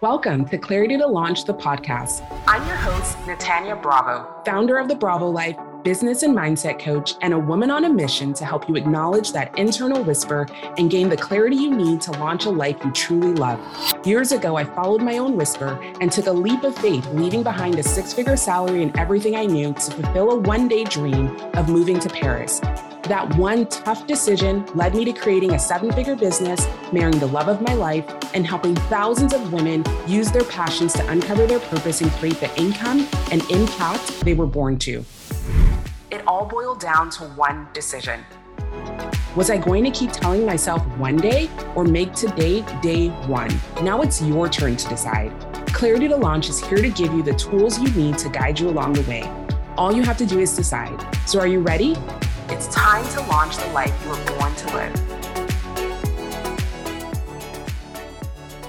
Welcome to Clarity to Launch the podcast. I'm your host, Natanya Bravo, founder of the Bravo Life, business and mindset coach, and a woman on a mission to help you acknowledge that internal whisper and gain the clarity you need to launch a life you truly love. Years ago, I followed my own whisper and took a leap of faith, leaving behind a six figure salary and everything I knew to fulfill a one day dream of moving to Paris. That one tough decision led me to creating a seven figure business, marrying the love of my life, and helping thousands of women use their passions to uncover their purpose and create the income and impact they were born to. It all boiled down to one decision. Was I going to keep telling myself one day or make today day one? Now it's your turn to decide. Clarity to Launch is here to give you the tools you need to guide you along the way. All you have to do is decide. So, are you ready? It's time to launch the life you were born to live.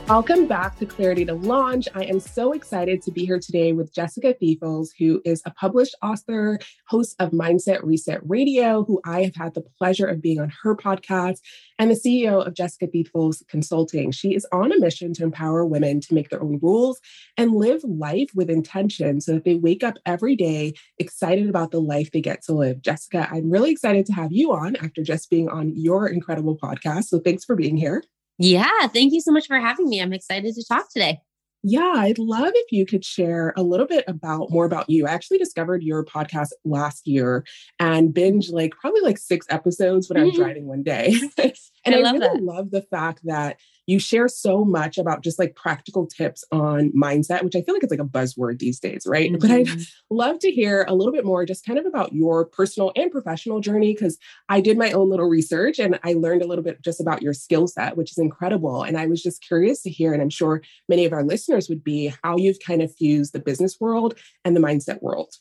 Welcome back to Clarity to Launch. I am so excited to be here today with Jessica Thiefels, who is a published author, host of Mindset Reset Radio, who I have had the pleasure of being on her podcast, and the CEO of Jessica Thiefels Consulting. She is on a mission to empower women to make their own rules and live life with intention so that they wake up every day excited about the life they get to live. Jessica, I'm really excited to have you on after just being on your incredible podcast. So thanks for being here. Yeah, thank you so much for having me. I'm excited to talk today. Yeah, I'd love if you could share a little bit about more about you. I actually discovered your podcast last year and binge like probably like six episodes when mm-hmm. I was driving one day. and I, I really that. love the fact that you share so much about just like practical tips on mindset, which I feel like it's like a buzzword these days, right? Mm-hmm. But I'd mm-hmm. love to hear a little bit more just kind of about your personal and professional journey because I did my own little research and I learned a little bit just about your skill set, which is incredible. And I was just curious to hear, and I'm sure many of our listeners would be how you've kind of fused the business world and the mindset world.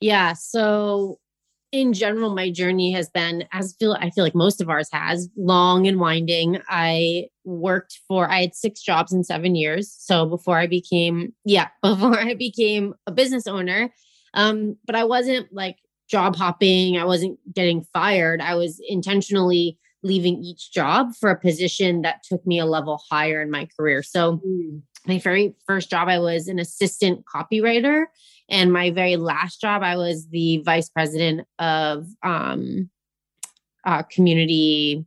Yeah. So in general, my journey has been, as feel I feel like most of ours has, long and winding. I worked for I had six jobs in seven years. So before I became, yeah, before I became a business owner. Um, but I wasn't like job hopping, I wasn't getting fired. I was intentionally leaving each job for a position that took me a level higher in my career. So mm. my very first job, I was an assistant copywriter and my very last job, I was the vice president of um, uh, community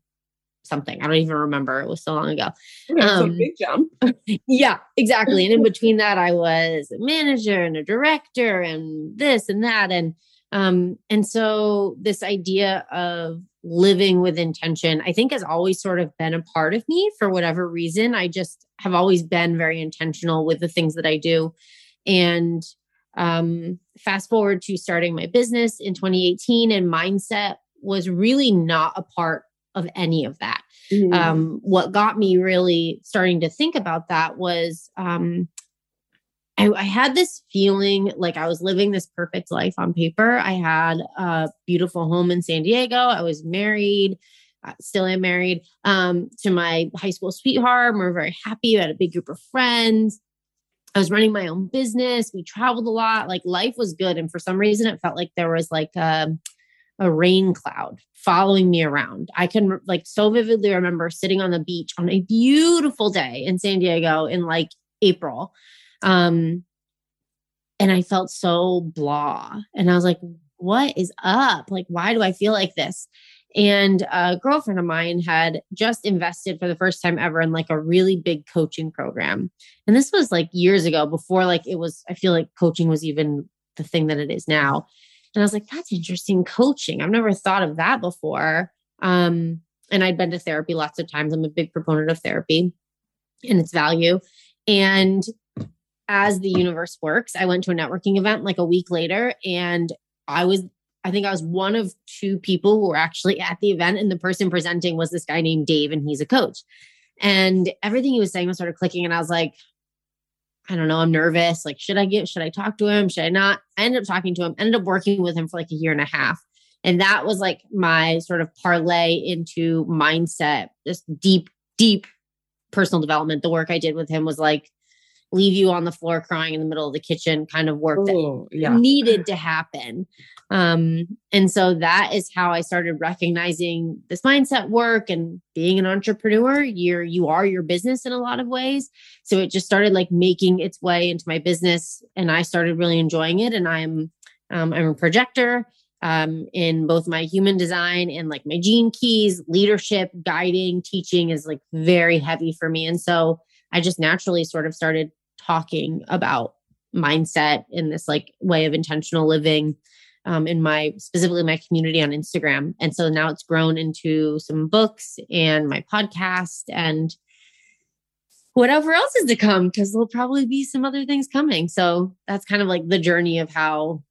something. I don't even remember. It was so long ago. Okay, um, big jump. yeah, exactly. And in between that, I was a manager and a director and this and that. And um, and so this idea of living with intention, I think has always sort of been a part of me for whatever reason. I just have always been very intentional with the things that I do. And um, fast forward to starting my business in 2018, and mindset was really not a part of any of that. Mm-hmm. Um, what got me really starting to think about that was um, I, I, had this feeling like I was living this perfect life on paper. I had a beautiful home in San Diego. I was married, uh, still am married um, to my high school sweetheart. We we're very happy. We had a big group of friends. I was running my own business. We traveled a lot. Like life was good. And for some reason, it felt like there was like a, um, a rain cloud following me around. I can like so vividly remember sitting on the beach on a beautiful day in San Diego in like April. Um, and I felt so blah. And I was like, what is up? Like, why do I feel like this? And a girlfriend of mine had just invested for the first time ever in like a really big coaching program. And this was like years ago before like it was, I feel like coaching was even the thing that it is now. And I was like, that's interesting coaching. I've never thought of that before. Um, and I'd been to therapy lots of times. I'm a big proponent of therapy and its value. And as the universe works, I went to a networking event like a week later and I was I think I was one of two people who were actually at the event, and the person presenting was this guy named Dave, and he's a coach. And everything he was saying was sort of clicking, and I was like, I don't know, I'm nervous. Like, should I get, should I talk to him? Should I not? I ended up talking to him, ended up working with him for like a year and a half. And that was like my sort of parlay into mindset, this deep, deep personal development. The work I did with him was like leave you on the floor crying in the middle of the kitchen kind of work Ooh, that yeah. needed to happen. Um, and so that is how I started recognizing this mindset work and being an entrepreneur. You're you are your business in a lot of ways. So it just started like making its way into my business, and I started really enjoying it. And I'm um, I'm a projector um, in both my human design and like my gene keys, leadership, guiding, teaching is like very heavy for me. And so I just naturally sort of started talking about mindset in this like way of intentional living um, in my specifically my community on Instagram. And so now it's grown into some books and my podcast and whatever else is to come because there'll probably be some other things coming. So that's kind of like the journey of how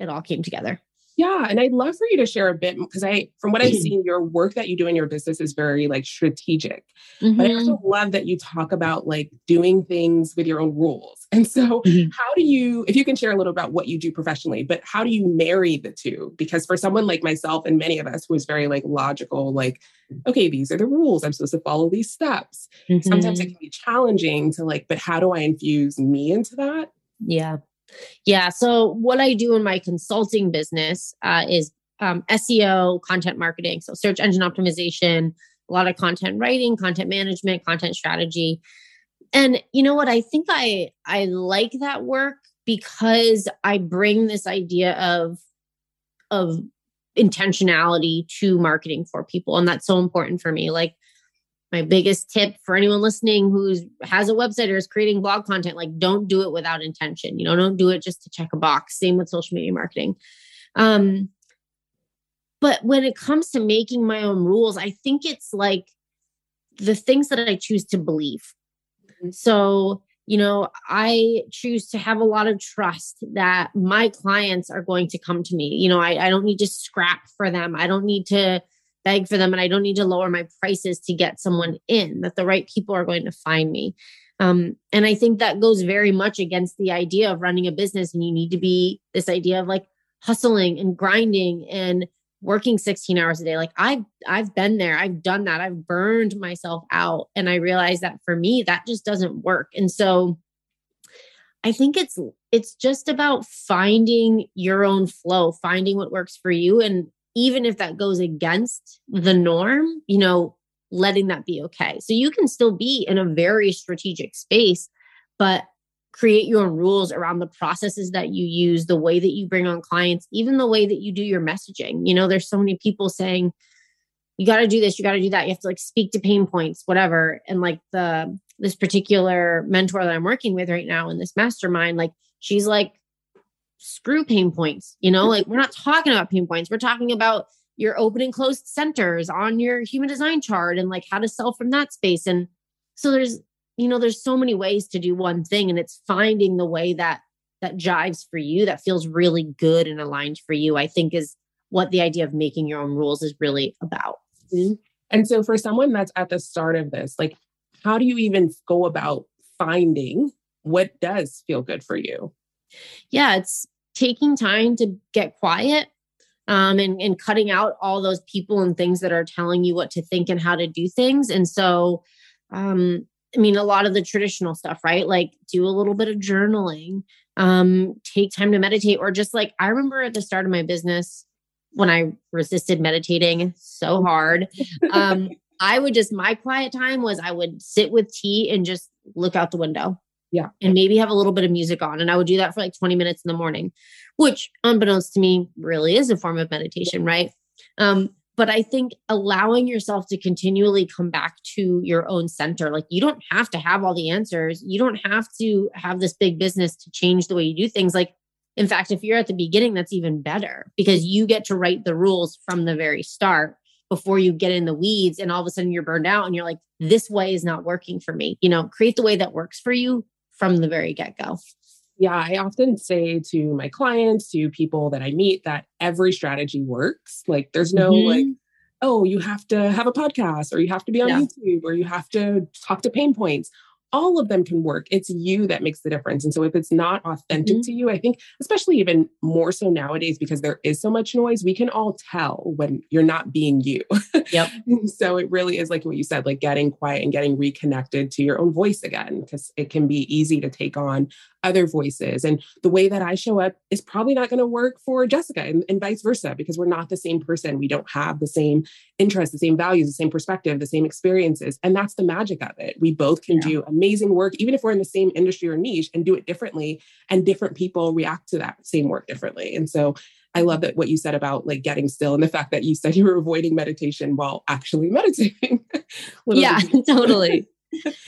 it all came together. Yeah. And I'd love for you to share a bit because I, from what I've seen, your work that you do in your business is very like strategic. Mm-hmm. But I also mm-hmm. love that you talk about like doing things with your own rules. And so, mm-hmm. how do you, if you can share a little about what you do professionally, but how do you marry the two? Because for someone like myself and many of us who is very like logical, like, okay, these are the rules. I'm supposed to follow these steps. Mm-hmm. Sometimes it mm-hmm. can be challenging to like, but how do I infuse me into that? Yeah. Yeah. So, what I do in my consulting business uh, is um, SEO, content marketing, so search engine optimization, a lot of content writing, content management, content strategy. And you know what? I think I I like that work because I bring this idea of of intentionality to marketing for people, and that's so important for me. Like my biggest tip for anyone listening who has a website or is creating blog content like don't do it without intention you know don't do it just to check a box. Same with social media marketing. Um but when it comes to making my own rules i think it's like the things that i choose to believe. Mm-hmm. so you know i choose to have a lot of trust that my clients are going to come to me. You know i, I don't need to scrap for them. I don't need to beg for them and I don't need to lower my prices to get someone in, that the right people are going to find me. Um, and I think that goes very much against the idea of running a business. And you need to be this idea of like hustling and grinding and working 16 hours a day. Like I've I've been there. I've done that. I've burned myself out. And I realized that for me, that just doesn't work. And so I think it's it's just about finding your own flow, finding what works for you and even if that goes against the norm, you know, letting that be okay. So you can still be in a very strategic space, but create your own rules around the processes that you use, the way that you bring on clients, even the way that you do your messaging. You know, there's so many people saying, you got to do this, you got to do that. You have to like speak to pain points, whatever. And like the, this particular mentor that I'm working with right now in this mastermind, like she's like, screw pain points. You know, like we're not talking about pain points. We're talking about your open and closed centers on your human design chart and like how to sell from that space. And so there's, you know, there's so many ways to do one thing and it's finding the way that that jives for you that feels really good and aligned for you. I think is what the idea of making your own rules is really about. Mm-hmm. And so for someone that's at the start of this, like how do you even go about finding what does feel good for you? Yeah, it's taking time to get quiet um, and, and cutting out all those people and things that are telling you what to think and how to do things. And so, um, I mean, a lot of the traditional stuff, right? Like do a little bit of journaling, um, take time to meditate, or just like I remember at the start of my business when I resisted meditating so hard. Um, I would just, my quiet time was I would sit with tea and just look out the window yeah. And maybe have a little bit of music on. And I would do that for like 20 minutes in the morning, which unbeknownst to me really is a form of meditation, right? Um, but I think allowing yourself to continually come back to your own center, like you don't have to have all the answers. You don't have to have this big business to change the way you do things. Like, in fact, if you're at the beginning, that's even better because you get to write the rules from the very start before you get in the weeds and all of a sudden you're burned out and you're like, this way is not working for me. You know, create the way that works for you from the very get go. Yeah, I often say to my clients, to people that I meet, that every strategy works. Like, there's no mm-hmm. like, oh, you have to have a podcast or you have to be on yeah. YouTube or you have to talk to pain points. All of them can work. It's you that makes the difference. And so if it's not authentic mm-hmm. to you, I think, especially even more so nowadays, because there is so much noise, we can all tell when you're not being you. Yep. so it really is like what you said, like getting quiet and getting reconnected to your own voice again, because it can be easy to take on other voices. And the way that I show up is probably not going to work for Jessica and, and, vice versa, because we're not the same person. We don't have the same interests, the same values, the same perspective, the same experiences. And that's the magic of it. We both can yeah. do amazing work, even if we're in the same industry or niche, and do it differently. And different people react to that same work differently. And so I love that what you said about like getting still and the fact that you said you were avoiding meditation while actually meditating. yeah, totally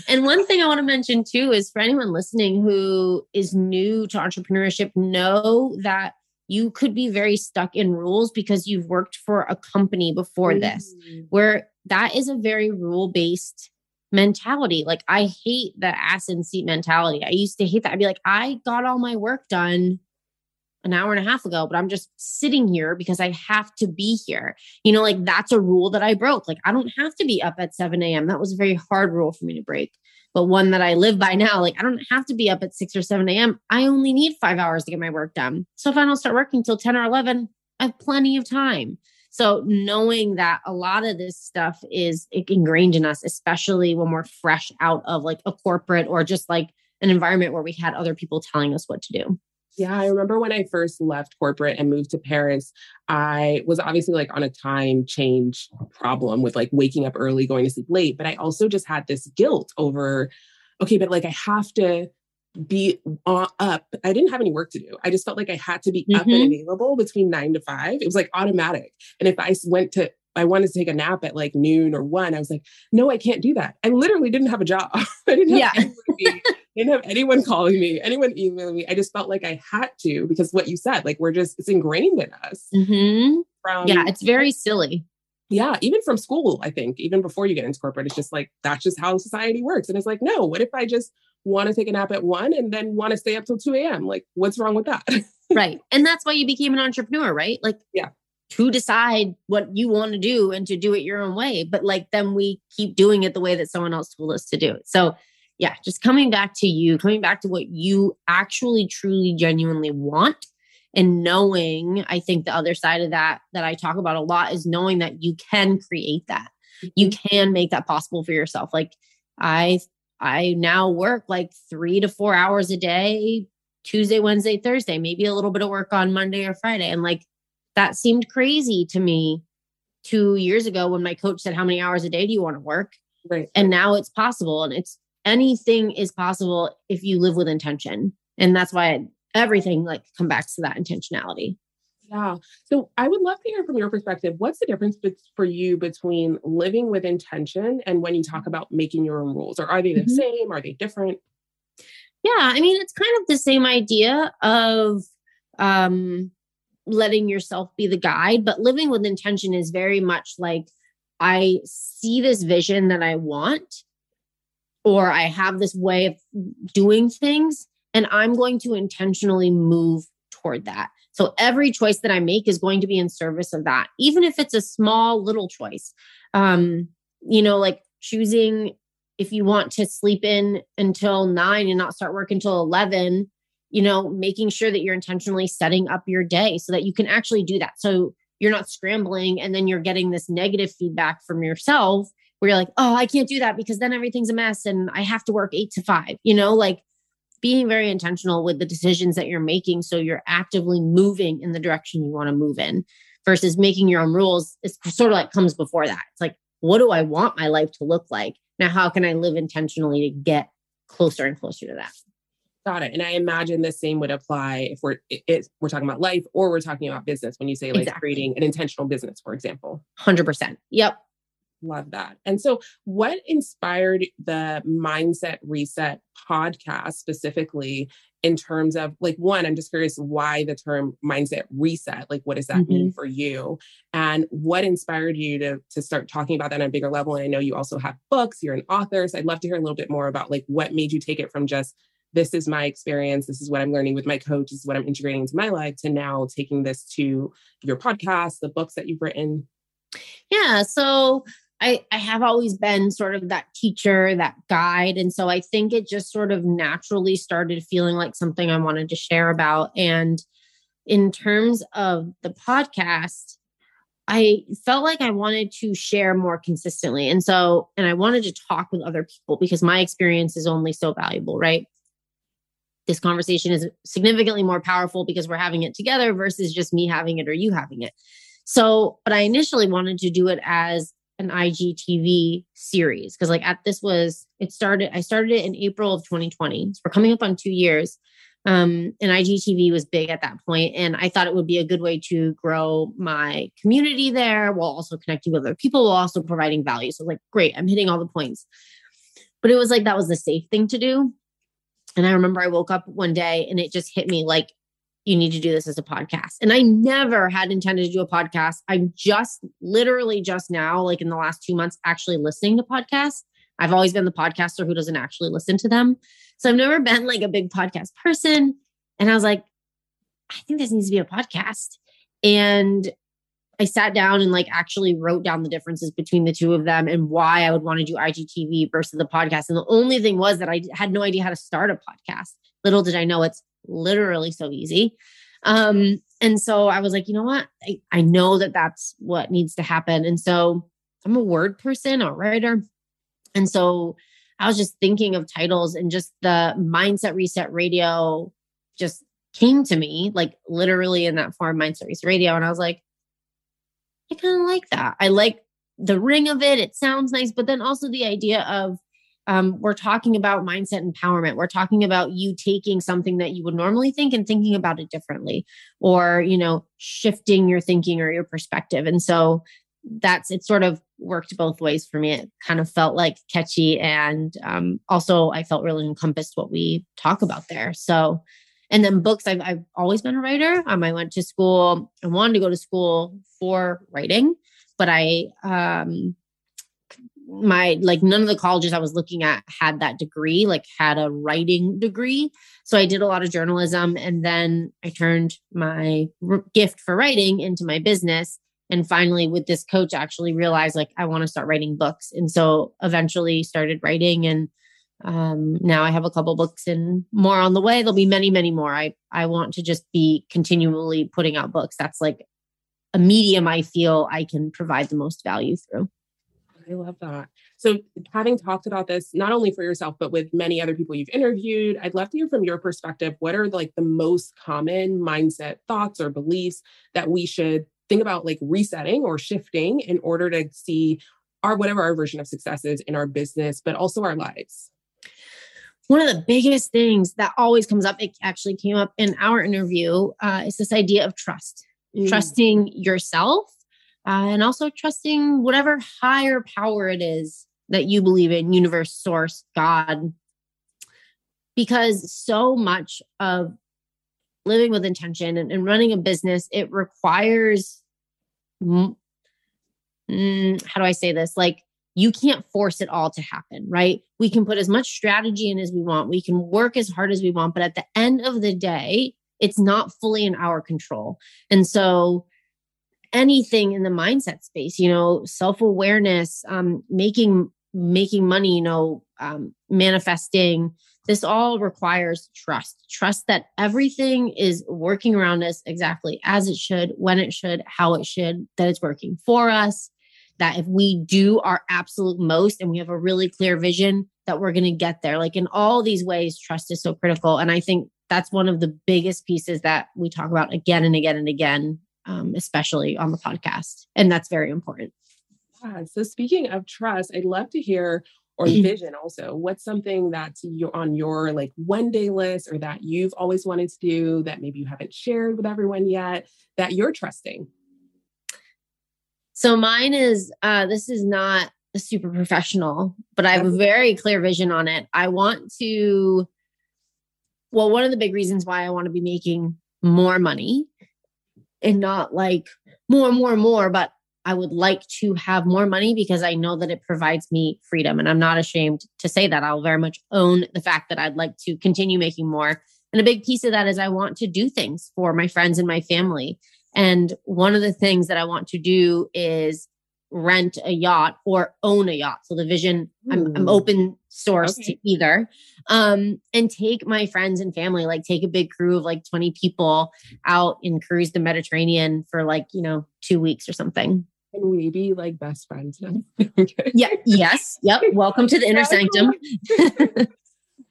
and one thing I want to mention too is for anyone listening who is new to entrepreneurship, know that you could be very stuck in rules because you've worked for a company before mm. this, where that is a very rule based mentality. Like, I hate the ass and seat mentality. I used to hate that. I'd be like, I got all my work done an hour and a half ago, but I'm just sitting here because I have to be here. You know, like that's a rule that I broke. Like I don't have to be up at 7 a.m. That was a very hard rule for me to break, but one that I live by now. Like I don't have to be up at 6 or 7 a.m. I only need five hours to get my work done. So if I don't start working till 10 or 11, I have plenty of time. So knowing that a lot of this stuff is ingrained in us, especially when we're fresh out of like a corporate or just like an environment where we had other people telling us what to do. Yeah, I remember when I first left corporate and moved to Paris, I was obviously like on a time change problem with like waking up early, going to sleep late. But I also just had this guilt over, okay, but like I have to be up. I didn't have any work to do. I just felt like I had to be mm-hmm. up and mm-hmm. available between nine to five. It was like automatic. And if I went to I wanted to take a nap at like noon or one. I was like, no, I can't do that. I literally didn't have a job. I didn't have, yeah. Didn't have anyone calling me, anyone emailing me. I just felt like I had to because what you said, like we're just, it's ingrained in us. Mm-hmm. From, yeah, it's very silly. Yeah, even from school, I think, even before you get into corporate, it's just like, that's just how society works. And it's like, no, what if I just want to take a nap at one and then want to stay up till 2 a.m.? Like, what's wrong with that? right. And that's why you became an entrepreneur, right? Like, yeah to decide what you want to do and to do it your own way. But like then we keep doing it the way that someone else told us to do it. So yeah, just coming back to you, coming back to what you actually truly genuinely want and knowing, I think the other side of that that I talk about a lot is knowing that you can create that. You mm-hmm. can make that possible for yourself. Like I I now work like 3 to 4 hours a day, Tuesday, Wednesday, Thursday, maybe a little bit of work on Monday or Friday and like that seemed crazy to me two years ago when my coach said, How many hours a day do you want to work? Right. And now it's possible. And it's anything is possible if you live with intention. And that's why everything like come back to that intentionality. Yeah. So I would love to hear from your perspective. What's the difference be- for you between living with intention and when you talk about making your own rules? Or are they the mm-hmm. same? Are they different? Yeah. I mean, it's kind of the same idea of um letting yourself be the guide, but living with intention is very much like I see this vision that I want, or I have this way of doing things, and I'm going to intentionally move toward that. So every choice that I make is going to be in service of that, even if it's a small little choice. Um, you know, like choosing if you want to sleep in until nine and not start work until 11 you know, making sure that you're intentionally setting up your day so that you can actually do that. So you're not scrambling and then you're getting this negative feedback from yourself where you're like, oh, I can't do that because then everything's a mess and I have to work eight to five, you know, like being very intentional with the decisions that you're making. So you're actively moving in the direction you want to move in versus making your own rules. It's sort of like comes before that. It's like, what do I want my life to look like? Now, how can I live intentionally to get closer and closer to that? Got it. And I imagine the same would apply if we're it, we're talking about life or we're talking about business when you say like exactly. creating an intentional business, for example. 100%. Yep. Love that. And so, what inspired the Mindset Reset podcast specifically in terms of like, one, I'm just curious why the term mindset reset, like, what does that mm-hmm. mean for you? And what inspired you to, to start talking about that on a bigger level? And I know you also have books, you're an author. So, I'd love to hear a little bit more about like what made you take it from just this is my experience. This is what I'm learning with my coach. This is what I'm integrating into my life to now taking this to your podcast, the books that you've written. Yeah. So I, I have always been sort of that teacher, that guide. And so I think it just sort of naturally started feeling like something I wanted to share about. And in terms of the podcast, I felt like I wanted to share more consistently. And so, and I wanted to talk with other people because my experience is only so valuable, right? This conversation is significantly more powerful because we're having it together versus just me having it or you having it. So, but I initially wanted to do it as an IGTV series because, like, at this was it started. I started it in April of 2020. So we're coming up on two years. Um, and IGTV was big at that point, and I thought it would be a good way to grow my community there while also connecting with other people, while also providing value. So, like, great, I'm hitting all the points. But it was like that was the safe thing to do. And I remember I woke up one day and it just hit me like you need to do this as a podcast. And I never had intended to do a podcast. I'm just literally just now, like in the last two months, actually listening to podcasts. I've always been the podcaster who doesn't actually listen to them. So I've never been like a big podcast person. And I was like, I think this needs to be a podcast. And I sat down and like actually wrote down the differences between the two of them and why I would want to do IGTV versus the podcast. And the only thing was that I had no idea how to start a podcast. Little did I know it's literally so easy. Um, and so I was like, you know what? I, I know that that's what needs to happen. And so I'm a word person, a writer. And so I was just thinking of titles and just the mindset reset radio just came to me like literally in that form, mindset reset radio. And I was like, I kind of like that. I like the ring of it. It sounds nice, but then also the idea of um, we're talking about mindset empowerment. We're talking about you taking something that you would normally think and thinking about it differently, or you know, shifting your thinking or your perspective. And so that's it. Sort of worked both ways for me. It kind of felt like catchy, and um, also I felt really encompassed what we talk about there. So, and then books. I've I've always been a writer. Um, I went to school. I wanted to go to school for writing, but I um my like none of the colleges I was looking at had that degree, like had a writing degree. So I did a lot of journalism and then I turned my r- gift for writing into my business and finally with this coach actually realized like I want to start writing books and so eventually started writing and um, now I have a couple books and more on the way. There'll be many, many more. I I want to just be continually putting out books. That's like a medium I feel I can provide the most value through. I love that. So, having talked about this not only for yourself but with many other people you've interviewed, I'd love to hear from your perspective. What are like the most common mindset thoughts or beliefs that we should think about, like resetting or shifting in order to see our whatever our version of success is in our business, but also our lives? One of the biggest things that always comes up, it actually came up in our interview, uh, is this idea of trust. Mm. Trusting yourself uh, and also trusting whatever higher power it is that you believe in universe source god. Because so much of living with intention and, and running a business it requires mm, how do i say this? Like you can't force it all to happen right? We can put as much strategy in as we want. We can work as hard as we want. But at the end of the day it's not fully in our control. And so anything in the mindset space you know self-awareness um, making making money you know um, manifesting. This all requires trust. Trust that everything is working around us exactly as it should when it should how it should that it's working for us. That if we do our absolute most and we have a really clear vision that we're going to get there. Like in all these ways trust is so critical and i think that's one of the biggest pieces that we talk about again and again and again um, especially on the podcast. And that's very important. Yeah. So, speaking of trust, I'd love to hear or vision also. What's something that's you're on your like one day list or that you've always wanted to do that maybe you haven't shared with everyone yet that you're trusting? So, mine is uh, this is not a super professional, but I have a very clear vision on it. I want to, well, one of the big reasons why I want to be making more money and not like more, more, more, but I would like to have more money because I know that it provides me freedom. And I'm not ashamed to say that. I'll very much own the fact that I'd like to continue making more. And a big piece of that is I want to do things for my friends and my family. And one of the things that I want to do is rent a yacht or own a yacht. So the vision, I'm, I'm, open source okay. to either. Um, and take my friends and family, like take a big crew of like 20 people out and cruise the Mediterranean for like, you know, two weeks or something. And we be like best friends now? yeah. Yes. Yep. Welcome to the inner sanctum.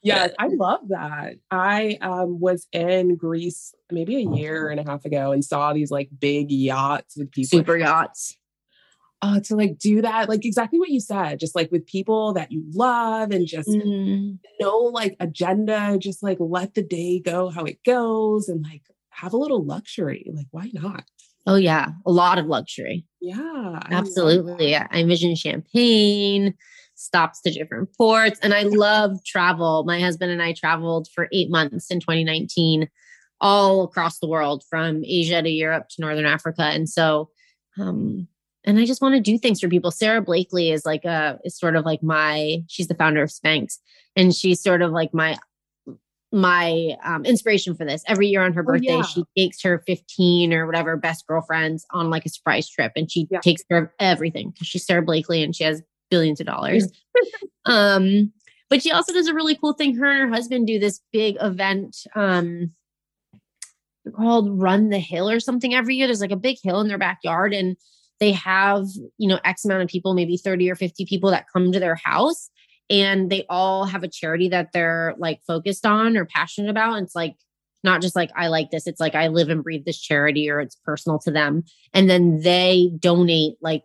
yes, I love that. I um, was in Greece maybe a year and a half ago and saw these like big yachts with people. Super yachts uh, to like do that, like exactly what you said, just like with people that you love and just mm. no like agenda, just like let the day go how it goes and like have a little luxury. Like, why not? Oh, yeah. A lot of luxury. Yeah. Absolutely. I, I envision champagne, stops to different ports. And I love travel. My husband and I traveled for eight months in 2019, all across the world from Asia to Europe to Northern Africa. And so, um, and I just want to do things for people. Sara Blakely is like a is sort of like my she's the founder of Spanx and she's sort of like my my um, inspiration for this. Every year on her oh, birthday, oh, yeah. she takes her 15 or whatever best girlfriends on like a surprise trip and she yeah. takes care of everything because she's Sara Blakely and she has billions of dollars. um, but she also does a really cool thing. Her and her husband do this big event um called Run the Hill or something every year. There's like a big hill in their backyard and they have, you know, X amount of people, maybe 30 or 50 people that come to their house and they all have a charity that they're like focused on or passionate about. And it's like, not just like I like this, it's like I live and breathe this charity or it's personal to them. And then they donate like,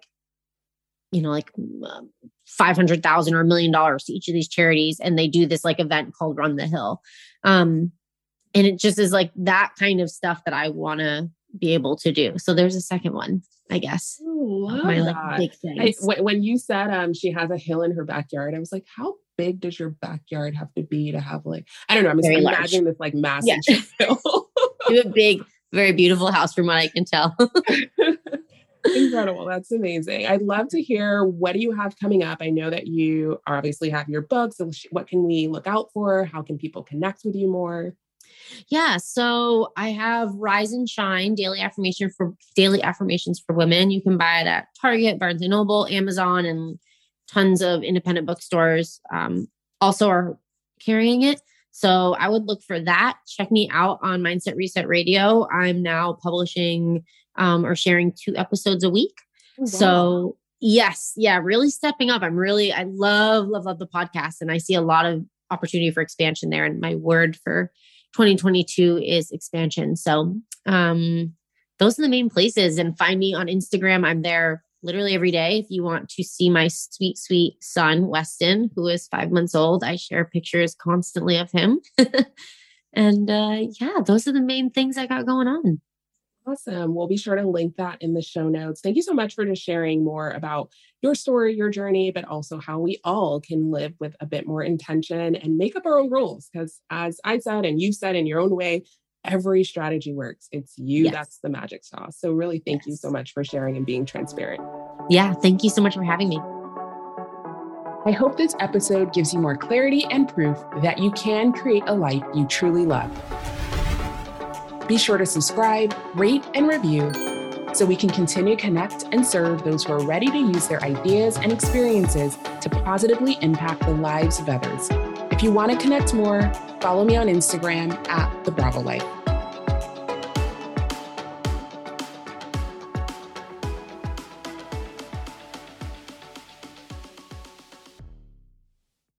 you know, like um, 500,000 or a million dollars to each of these charities. And they do this like event called Run the Hill. Um, and it just is like that kind of stuff that I want to be able to do. So there's a second one, I guess. Ooh, my like big. When, when you said um she has a hill in her backyard, I was like, how big does your backyard have to be to have like I don't know. I'm just imagining this like massive yeah. hill. you have a big, very beautiful house, from what I can tell. Incredible. That's amazing. I'd love to hear what do you have coming up? I know that you obviously have your books. So what can we look out for? How can people connect with you more? Yeah. So I have Rise and Shine daily affirmation for daily affirmations for women. You can buy it at Target, Barnes and Noble, Amazon, and tons of independent bookstores um, also are carrying it. So I would look for that. Check me out on Mindset Reset Radio. I'm now publishing um, or sharing two episodes a week. Oh, wow. So yes, yeah, really stepping up. I'm really, I love, love, love the podcast, and I see a lot of opportunity for expansion there. And my word for 2022 is expansion. So um, those are the main places. And find me on Instagram. I'm there literally every day. If you want to see my sweet, sweet son, Weston, who is five months old, I share pictures constantly of him. and uh, yeah, those are the main things I got going on. Awesome. We'll be sure to link that in the show notes. Thank you so much for just sharing more about your story, your journey, but also how we all can live with a bit more intention and make up our own rules. Because as I said, and you said in your own way, every strategy works. It's you yes. that's the magic sauce. So, really, thank yes. you so much for sharing and being transparent. Yeah. Thank you so much for having me. I hope this episode gives you more clarity and proof that you can create a life you truly love. Be sure to subscribe, rate, and review so we can continue to connect and serve those who are ready to use their ideas and experiences to positively impact the lives of others. If you want to connect more, follow me on Instagram at The Bravo Life.